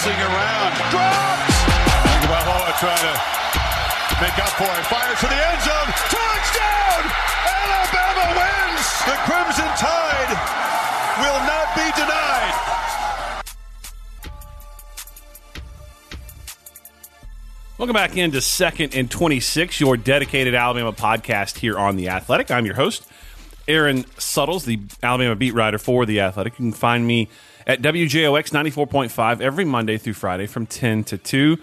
Bouncing around. Drops! Tagovailoa trying to make up for it. Fires for the end zone. Touchdown! Alabama wins! The Crimson Tide will not be denied. Welcome back into second and 26, your dedicated Alabama podcast here on The Athletic. I'm your host, Aaron Suttles, the Alabama beat writer for The Athletic. You can find me at WJOX 94.5 every Monday through Friday from 10 to 2.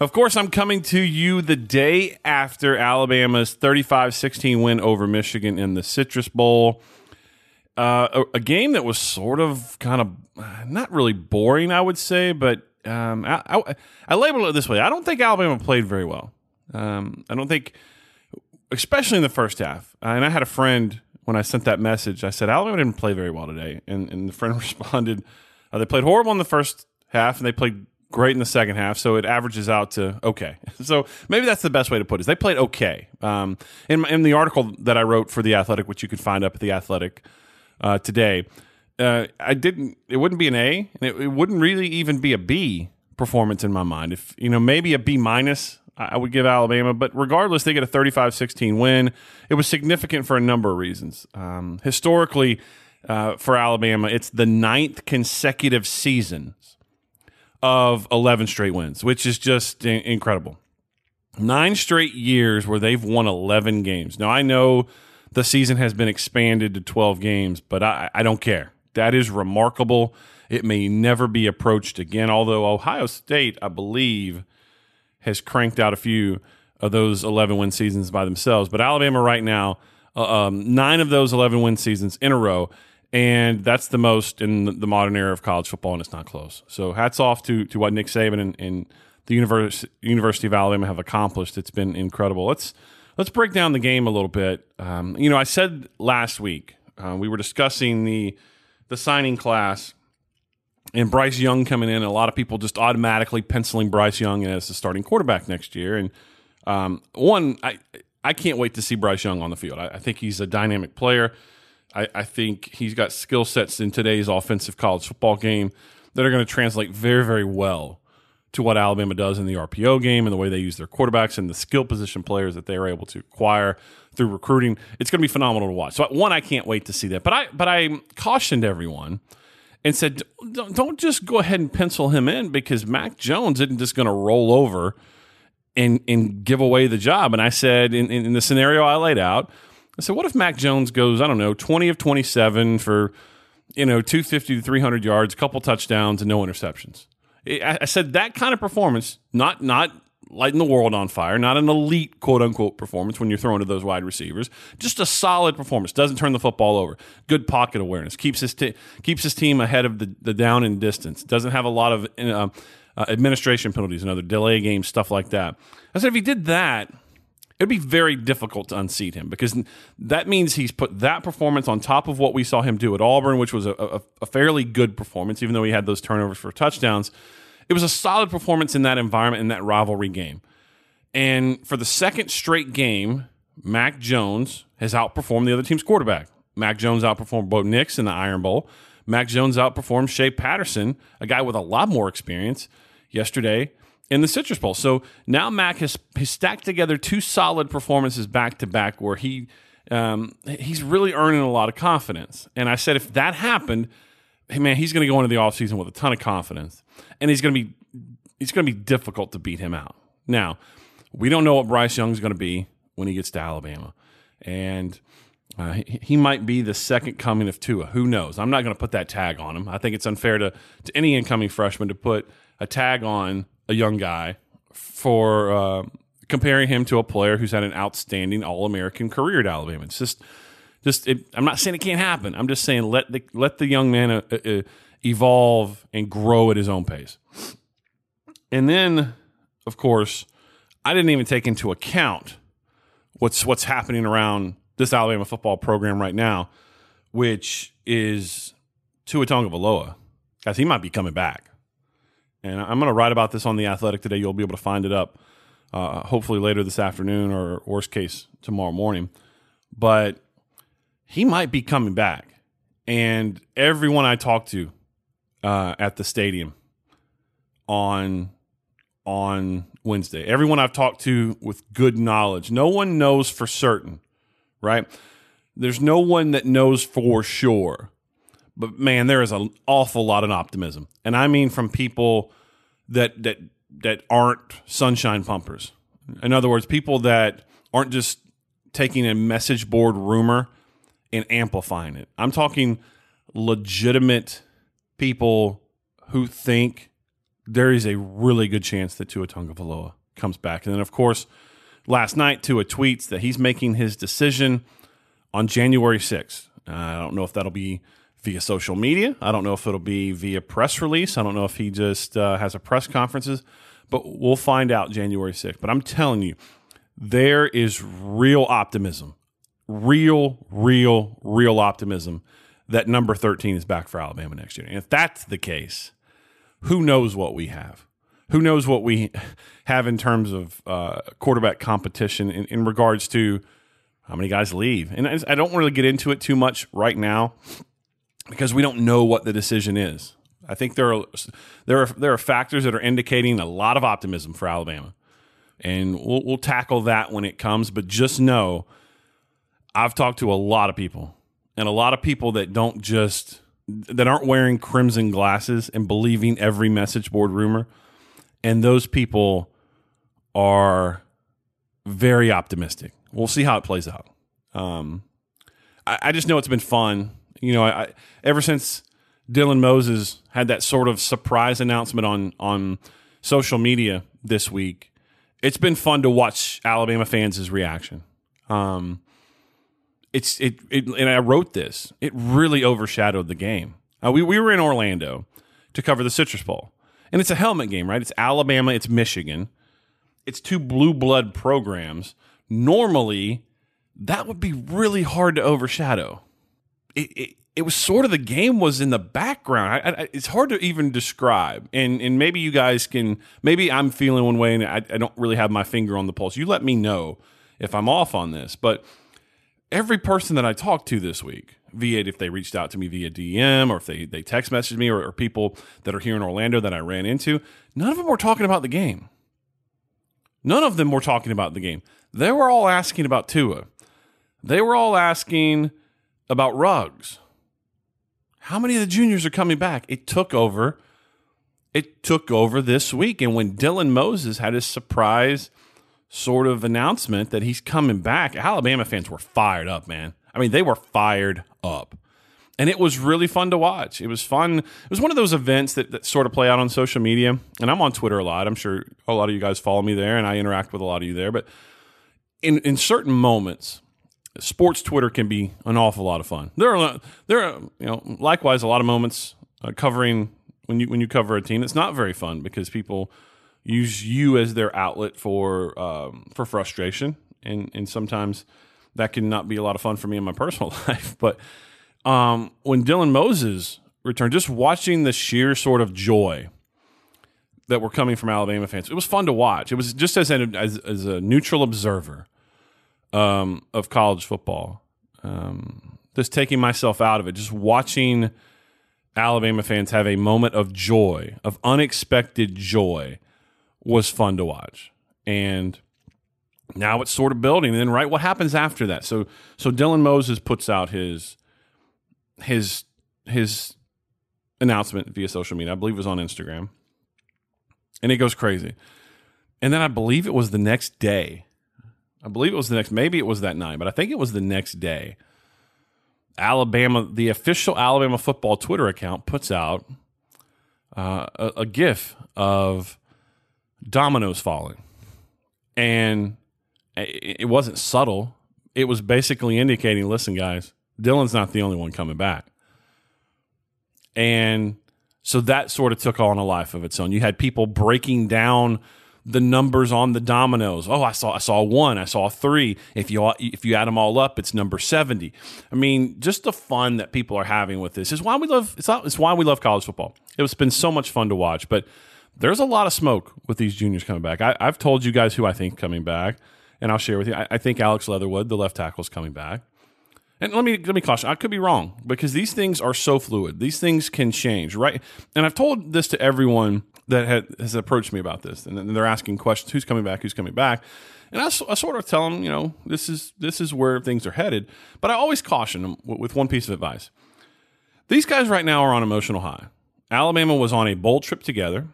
Of course, I'm coming to you the day after Alabama's 35 16 win over Michigan in the Citrus Bowl. Uh, a, a, game that was sort of kind of not really boring, I would say, but um, I, I, I label it this way. I don't think Alabama played very well. Um, I don't think, especially in the first half. And I had a friend when I sent that message. I said Alabama didn't play very well today, and and the friend responded, uh, "They played horrible in the first half, and they played great in the second half. So it averages out to okay. So maybe that's the best way to put it. Is they played okay. Um, in in the article that I wrote for the Athletic, which you could find up at the Athletic uh, today." uh, I didn't. It wouldn't be an A, and it, it, wouldn't really even be a B performance in my mind. If you know, maybe a B minus, I would give Alabama. But regardless, they get a 35-16 win. It was significant for a number of reasons. Um, historically, uh, for Alabama, it's the ninth consecutive season of 11 straight wins, which is just incredible. Nine straight years where they've won 11 games. Now I know the season has been expanded to 12 games, but I, I don't care. That is remarkable. It may never be approached again, although Ohio State, I believe, has cranked out a few of those 11 win seasons by themselves. But Alabama, right now, uh, um, nine of those 11 win seasons in a row. And that's the most in the modern era of college football, and it's not close. So hats off to, to what Nick Saban and, and the Univers- University of Alabama have accomplished. It's been incredible. Let's let's break down the game a little bit. Um, you know, I said last week uh, we were discussing the the signing class and Bryce Young coming in, a lot of people just automatically penciling Bryce Young as the starting quarterback next year. And um, one, I I can't wait to see Bryce Young on the field. I, I think he's a dynamic player. I, I think he's got skill sets in today's offensive college football game that are going to translate very, very well to what Alabama does in the RPO game and the way they use their quarterbacks and the skill position players that they are able to acquire through recruiting. It's going to be phenomenal to watch. So one, I can't wait to see that. But I but I cautioned everyone and said, don't, don't just go ahead and pencil him in because Mac Jones isn't just going to roll over and and give away the job. And I said in, in, in the scenario I laid out, I said, what if Mac Jones goes, I don't know, 20 of 27 for, you know, 250 to 300 yards, a couple touchdowns, and no interceptions? I said that kind of performance, not not lighting the world on fire, not an elite quote unquote performance when you're throwing to those wide receivers, just a solid performance. Doesn't turn the football over. Good pocket awareness. Keeps his t- keeps his team ahead of the, the down and distance. Doesn't have a lot of uh, uh, administration penalties and other delay games, stuff like that. I said if he did that, it'd be very difficult to unseat him because that means he's put that performance on top of what we saw him do at Auburn, which was a, a, a, fairly good performance, even though he had those turnovers for touchdowns. It was a solid performance in that environment, in that rivalry game. And for the second straight game, Mac Jones has outperformed the other team's quarterback. Mac Jones outperformed Bo Nix in the Iron Bowl. Mac Jones outperformed Shea Patterson, a guy with a lot more experience, yesterday in the Citrus Bowl. So now Mac has, has stacked together two solid performances back to back where he um, he's really earning a lot of confidence. And I said if that happened, hey man, he's going to go into the offseason with a ton of confidence, and he's going to be he's going to be difficult to beat him out. Now, we don't know what Bryce Young's going to be when he gets to Alabama, and uh, he, he, might be the second coming of Tua. Who knows? I'm not going to put that tag on him. I think it's unfair to to any incoming freshman to put a tag on a young guy for uh, comparing him to a player who's had an outstanding All American career at Alabama. It's just, just it, I'm not saying it can't happen. I'm just saying let the let the young man uh, uh, evolve and grow at his own pace. And then, of course, I didn't even take into account what's what's happening around this Alabama football program right now, which is Tua Tagovailoa, as he might be coming back. And I'm going to write about this on the Athletic today. You'll be able to find it up, uh, hopefully later this afternoon or worst case tomorrow morning. But he might be coming back, and everyone I talked to uh, at the stadium on on Wednesday. Everyone I've talked to with good knowledge, no one knows for certain, right? There's no one that knows for sure. But man, there is an awful lot of optimism. And I mean from people that that that aren't sunshine pumpers. In other words, people that aren't just taking a message board rumor and amplifying it. I'm talking legitimate people who think there is a really good chance that Tua Tagovailoa comes back. And then, of course, last night Tua tweets that he's making his decision on January 6th. Uh, I don't know if that'll be via social media. I don't know if it'll be via press release. I don't know if he just uh, has a press conferences, but we'll find out January 6th. But I'm telling you, there is real optimism, real, real, real optimism that number 13 is back for Alabama next year. And if that's the case, who knows what we have? Who knows what we have in terms of uh, quarterback competition in, in regards to how many guys leave? And I don't really get into it too much right now because we don't know what the decision is. I think there are there are there are factors that are indicating a lot of optimism for Alabama, and we'll, we'll tackle that when it comes. But just know, I've talked to a lot of people, and a lot of people that don't just that aren't wearing crimson glasses and believing every message board rumor, and those people are very optimistic. We'll see how it plays out. Um, I, I just know it's been fun you know, I, ever since Dylan Moses had that sort of surprise announcement on on social media this week, it's been fun to watch Alabama fans' reaction. Um, it's it, it, and I wrote this. It really overshadowed the game. Uh, we we were in Orlando to cover the Citrus Bowl, and it's a helmet game, right? It's Alabama, it's Michigan, it's two blue blood programs. Normally, that would be really hard to overshadow it, it, it was sort of the game was in the background. I, I, it's hard to even describe, and and maybe you guys can. Maybe I'm feeling one way, and I, I don't really have my finger on the pulse. You let me know if I'm off on this, but every person that I talked to this week, via if they reached out to me via DM or if they they text messaged me or, or people that are here in Orlando that I ran into, none of them were talking about the game. None of them were talking about the game. They were all asking about Tua. They were all asking about Ruggs. How many of the juniors are coming back? It took over. It took over this week. And when Dylan Moses had his surprise sort of announcement that he's coming back, Alabama fans were fired up, man. I mean, they were fired up. And it was really fun to watch. It was fun. It was one of those events that, that sort of play out on social media. And I'm on Twitter a lot. I'm sure a lot of you guys follow me there and I interact with a lot of you there. But in, in certain moments, sports Twitter can be an awful lot of fun. There are there are you know likewise a lot of moments uh, covering when you when you cover a team. It's not very fun because people use you as their outlet for um, for frustration, and and sometimes that can not be a lot of fun for me in my personal life. But um, when Dylan Moses returned, just watching the sheer sort of joy that were coming from Alabama fans, it was fun to watch. It was just as an, as, as a neutral observer um, of college football. Um, just taking myself out of it, just watching Alabama fans have a moment of joy, of unexpected joy, was fun to watch. And now it's sort of building. And then, right, what happens after that? So, so Dylan Moses puts out his his his announcement via social media. I believe it was on Instagram, and it goes crazy. And then I believe it was the next day I believe it was the next, maybe it was that night, but I think it was the next day. Alabama, the official Alabama football Twitter account puts out uh, a, a GIF of dominoes falling. And it, it wasn't subtle. It was basically indicating listen, guys, Dylan's not the only one coming back. And so that sort of took on a life of its own. You had people breaking down the numbers on the dominoes. Oh, I saw I saw one, I saw three. If you if you add them all up, it's number seventy. I mean, just the fun that people are having with this is why we love it's not, it's why we love college football. It's been so much fun to watch, but there's a lot of smoke with these juniors coming back. I, have told you guys who I think coming back, and I'll share with you. I, I think Alex Leatherwood, the left tackle, is coming back. And let me let me caution, I could be wrong because these things are so fluid. These things can change, right? And I've told this to everyone that had, has approached me about this, and they're asking questions: Who's coming back? Who's coming back? And I, I, sort of tell them, you know, this is this is where things are headed. But I always caution them with one piece of advice: These guys right now are on emotional high. Alabama was on a bowl trip together.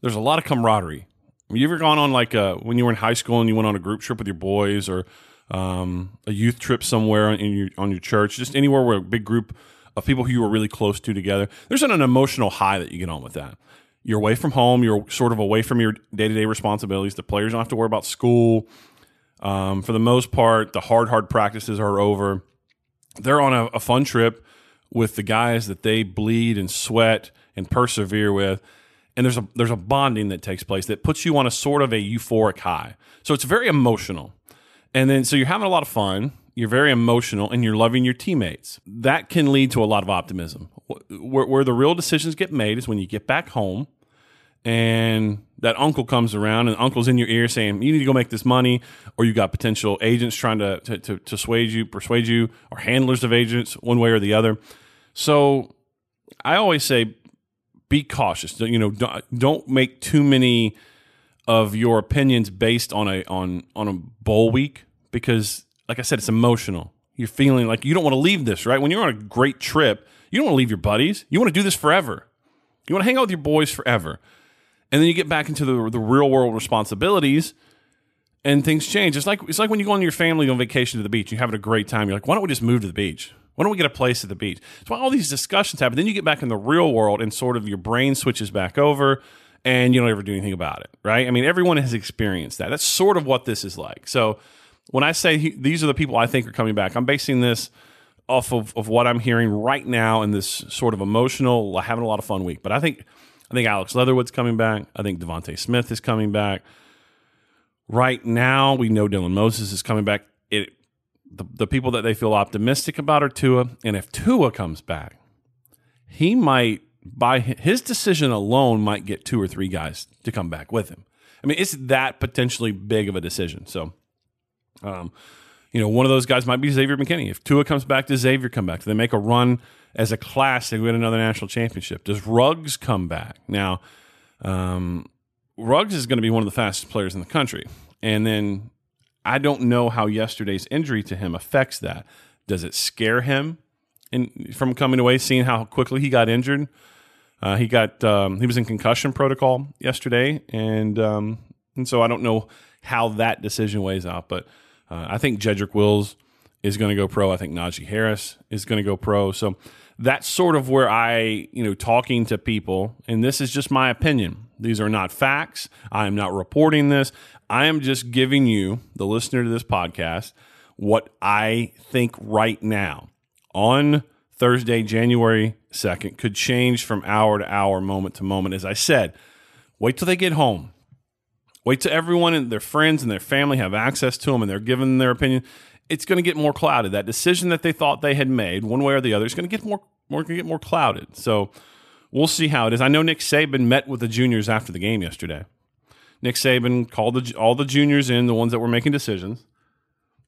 There's a lot of camaraderie. You ever gone on like a, when you were in high school and you went on a group trip with your boys or um, a youth trip somewhere in your, on your church, just anywhere where a big group of people who you were really close to together? There's an, an emotional high that you get on with that. You're away from home. You're sort of away from your day to day responsibilities. The players don't have to worry about school. Um, for the most part, the hard, hard practices are over. They're on a, a fun trip with the guys that they bleed and sweat and persevere with. And there's a there's a bonding that takes place that puts you on a sort of a euphoric high. So it's very emotional. And then so you're having a lot of fun, you're very emotional, and you're loving your teammates. That can lead to a lot of optimism. Where, where the real decisions get made is when you get back home and that uncle comes around and uncle's in your ear saying you need to go make this money or you got potential agents trying to, to, to, to you persuade you or handlers of agents one way or the other so i always say be cautious you know don't make too many of your opinions based on a on on a bowl week because like i said it's emotional you're feeling like you don't want to leave this right when you're on a great trip you don't want to leave your buddies you want to do this forever you want to hang out with your boys forever and then you get back into the, the real world responsibilities and things change. It's like it's like when you go on your family on vacation to the beach, you're having a great time. You're like, why don't we just move to the beach? Why don't we get a place at the beach? Why all these discussions happen. Then you get back in the real world and sort of your brain switches back over and you don't ever do anything about it, right? I mean, everyone has experienced that. That's sort of what this is like. So when I say he, these are the people I think are coming back, I'm basing this off of, of what I'm hearing right now in this sort of emotional, having a lot of fun week. But I think I think Alex Leatherwood's coming back. I think DeVonta Smith is coming back. Right now, we know Dylan Moses is coming back. It the, the people that they feel optimistic about are Tua, and if Tua comes back, he might by his decision alone might get two or three guys to come back with him. I mean, it's that potentially big of a decision. So, um, you know, one of those guys might be Xavier McKinney. If Tua comes back, does Xavier come back? Do they make a run as a class and win another national championship? Does Ruggs come back? Now, um, Ruggs is going to be one of the fastest players in the country. And then I don't know how yesterday's injury to him affects that. Does it scare him in, from coming away, seeing how quickly he got injured? Uh, he got um, he was in concussion protocol yesterday, and um, and so I don't know how that decision weighs out. But uh, I think Jedrick Wills is going to go pro. I think Najee Harris is going to go pro. So that's sort of where I, you know, talking to people, and this is just my opinion. These are not facts. I am not reporting this. I am just giving you, the listener to this podcast, what I think right now on Thursday, January 2nd, could change from hour to hour, moment to moment. As I said, wait till they get home. Wait till everyone and their friends and their family have access to them and they're giving their opinion it's going to get more clouded. That decision that they thought they had made, one way or the other, is going to get more, more going to get more clouded. So we'll see how it is. I know Nick Saban met with the juniors after the game yesterday. Nick Saban called the, all the juniors in, the ones that were making decisions,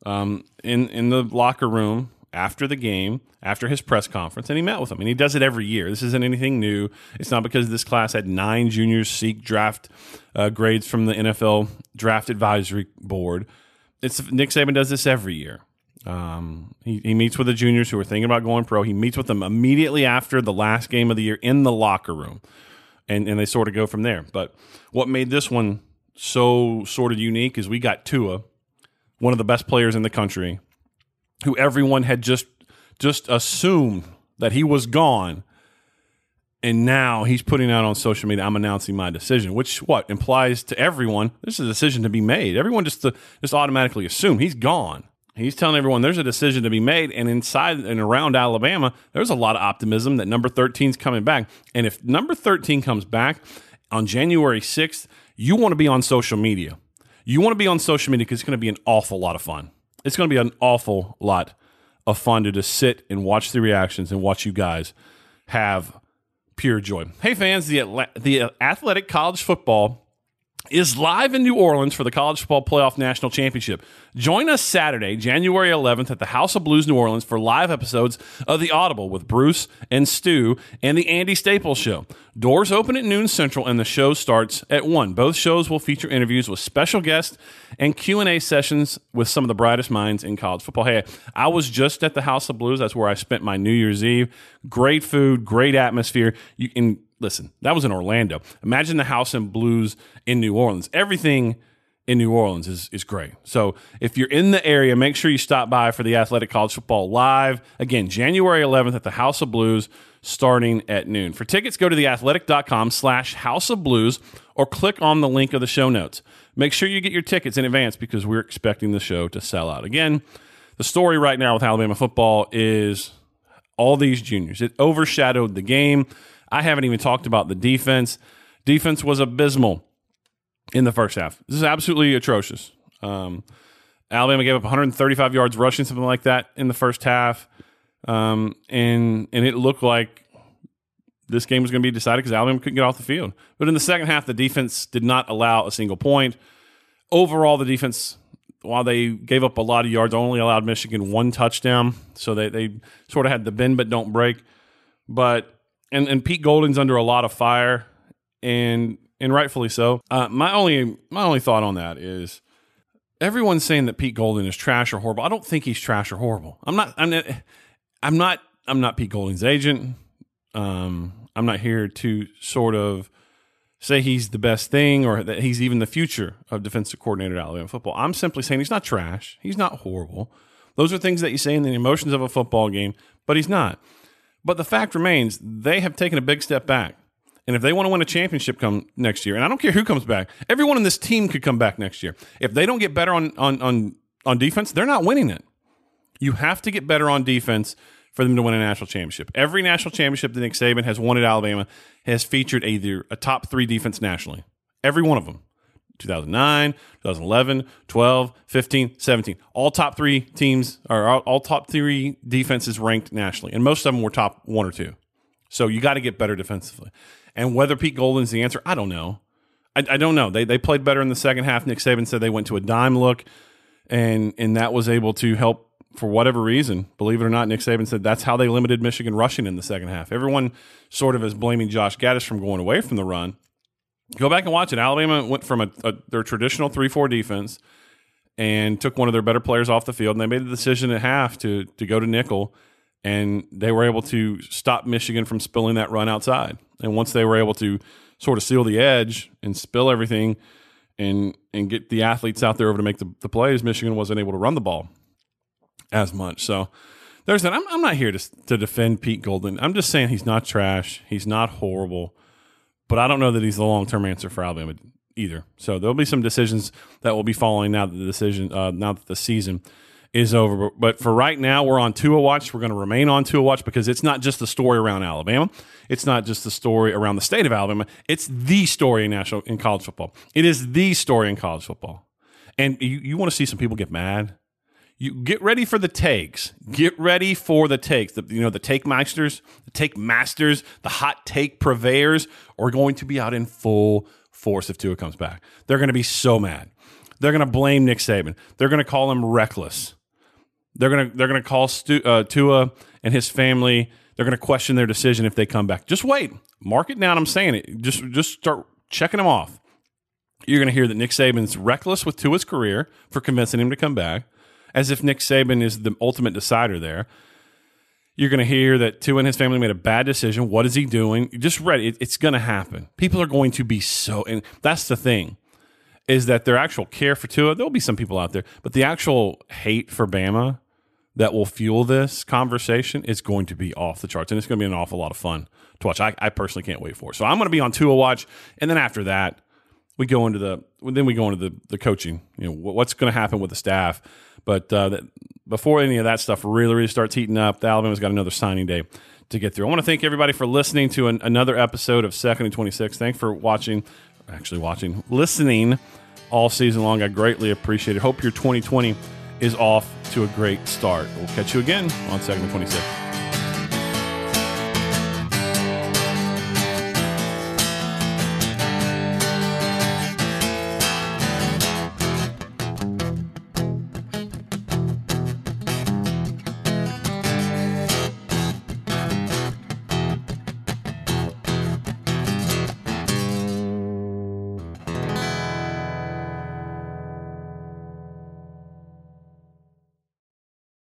um, in in the locker room after the game, after his press conference, and he met with them. And he does it every year. This isn't anything new. It's not because this class had nine juniors seek draft uh, grades from the NFL Draft Advisory Board it's Nick Saban does this every year. Um, he, he meets with the juniors who are thinking about going pro. He meets with them immediately after the last game of the year in the locker room, and and they sort of go from there. But what made this one so sort of unique is we got Tua, one of the best players in the country, who everyone had just just assumed that he was gone and now he's putting out on social media, I'm announcing my decision, which what implies to everyone there's a decision to be made. Everyone just to, just automatically assume he's gone. He's telling everyone there's a decision to be made, and inside and around Alabama, there's a lot of optimism that number 13 is coming back. And if number 13 comes back on January 6th, you want to be on social media. You want to be on social media because it's going to be an awful lot of fun. It's going to be an awful lot of fun to just sit and watch the reactions and watch you guys have pure joy. Hey, fans, the, the Athletic College Football is live in New Orleans for the College Football Playoff National Championship. Join us Saturday, January 11th at the House of Blues New Orleans for live episodes of The Audible with Bruce and Stu and The Andy Staples Show. Doors open at noon central and the show starts at 1. Both shows will feature interviews with special guests and Q&A sessions with some of the brightest minds in college football. Hey, I was just at the House of Blues. That's where I spent my New Year's Eve. Great food, great atmosphere. You can listen, that was in Orlando. Imagine the House and Blues in New Orleans. Everything in New Orleans is, is great. So if you're in the area, make sure you stop by for the Athletic College Football Live. Again, January 11th at the House of Blues starting at noon. For tickets, go to theathletic.com slash House of Blues or click on the link of the show notes. Make sure you get your tickets in advance because we're expecting the show to sell out. Again, the story right now with Alabama football is all these juniors. It overshadowed the game. I haven't even talked about the defense. Defense was abysmal in the first half. This is absolutely atrocious. Um, Alabama gave up 135 yards rushing, something like that, in the first half, um, and and it looked like this game was going to be decided because Alabama couldn't get off the field. But in the second half, the defense did not allow a single point. Overall, the defense, while they gave up a lot of yards, only allowed Michigan one touchdown. So they they sort of had the bend but don't break. But and and Pete Golding's under a lot of fire, and and rightfully so. Uh, my only my only thought on that is everyone's saying that Pete Golding is trash or horrible. I don't think he's trash or horrible. I'm not. I'm not. I'm not. I'm not Pete Golding's agent. Um, I'm not here to sort of say he's the best thing or that he's even the future of defensive coordinator at Alabama football. I'm simply saying he's not trash. He's not horrible. Those are things that you say in the emotions of a football game, but he's not. But the fact remains, they have taken a big step back. And if they want to win a championship come next year, and I don't care who comes back, everyone in this team could come back next year. If they don't get better on on on, on defense, they're not winning it. You have to get better on defense for them to win a national championship. Every national championship that Nick Saban has won at Alabama has featured either a top three defense nationally. Every one of them. 2009, 2011, 12, 15, 17. All top three teams are all, all top three defenses ranked nationally, and most of them were top one or two. So you got to get better defensively. And whether Pete Golding's the answer, I don't know. I, I, don't know. They they played better in the second half. Nick Saban said they went to a dime look, and and that was able to help for whatever reason. Believe it or not, Nick Saban said that's how they limited Michigan rushing in the second half. Everyone sort of is blaming Josh Gattis from going away from the run. Go back and watch it. Alabama went from a, a, their traditional three four defense and took one of their better players off the field, and they made the decision at half to to go to nickel, and they were able to stop Michigan from spilling that run outside. And once they were able to sort of seal the edge and spill everything and and get the athletes out there over to make the, the plays, Michigan wasn't able to run the ball as much. So there's that. I'm, I'm not here to to defend Pete Golding. I'm just saying he's not trash. He's not horrible but I don't know that he's the long term answer for Alabama either. So there'll be some decisions that will be following now that the decision uh, now that the season is over. But for right now, we're on Tua watch. We're going to remain on Tua watch because it's not just the story around Alabama. It's not just the story around the state of Alabama. It's the story in national in college football. It is the story in college football. And you, you want to see some people get mad? You get ready for the takes. Get ready for the takes. The, you know, the take masters, the take masters, the hot take purveyors are going to be out in full force if Tua comes back. They're going to be so mad. They're going to blame Nick Saban. They're going to call him reckless. They're going to they're going to call Stu, uh, Tua and his family. They're going to question their decision if they come back. Just wait. Mark it down. I'm saying it. Just just start checking them off. You're going to hear that Nick Saban's reckless with Tua's career for convincing him to come back as if Nick Saban is the ultimate decider there. You're going to hear that Tua and his family made a bad decision. What is he doing? Just read it. It's going to happen. People are going to be so, and that's the thing, is that their actual care for Tua, there'll be some people out there, but the actual hate for Bama that will fuel this conversation is going to be off the charts. And it's going to be an awful lot of fun to watch. I, I personally can't wait for it. So I'm going to be on Tua Watch. And then after that, we go into the, then we go into the, the coaching. You know, what's going to happen with the staff but uh, that, before any of that stuff really, really starts heating up, the Alabama's got another signing day to get through. I want to thank everybody for listening to an, another episode of Second and 26. Thanks for watching, actually watching, listening all season long. I greatly appreciate it. Hope your 2020 is off to a great start. We'll catch you again on Second and 26.